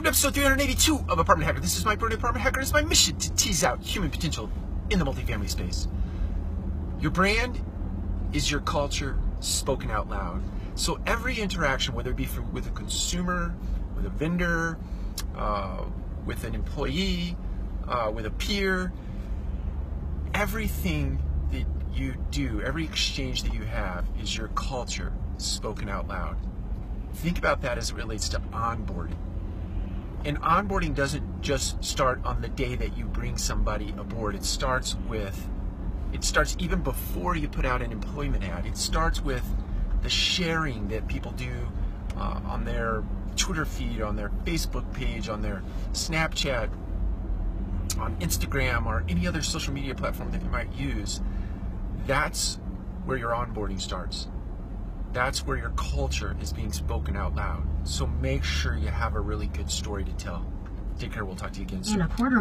Welcome to episode 382 of Apartment Hacker. This is Mike Brewer, Apartment Hacker. It's my mission to tease out human potential in the multifamily space. Your brand is your culture spoken out loud. So every interaction, whether it be with a consumer, with a vendor, uh, with an employee, uh, with a peer, everything that you do, every exchange that you have is your culture spoken out loud. Think about that as it relates to onboarding. And onboarding doesn't just start on the day that you bring somebody aboard. It starts with, it starts even before you put out an employment ad. It starts with the sharing that people do uh, on their Twitter feed, on their Facebook page, on their Snapchat, on Instagram, or any other social media platform that you might use. That's where your onboarding starts. That's where your culture is being spoken out loud. So make sure you have a really good story to tell. Take care. We'll talk to you again soon. and a quarter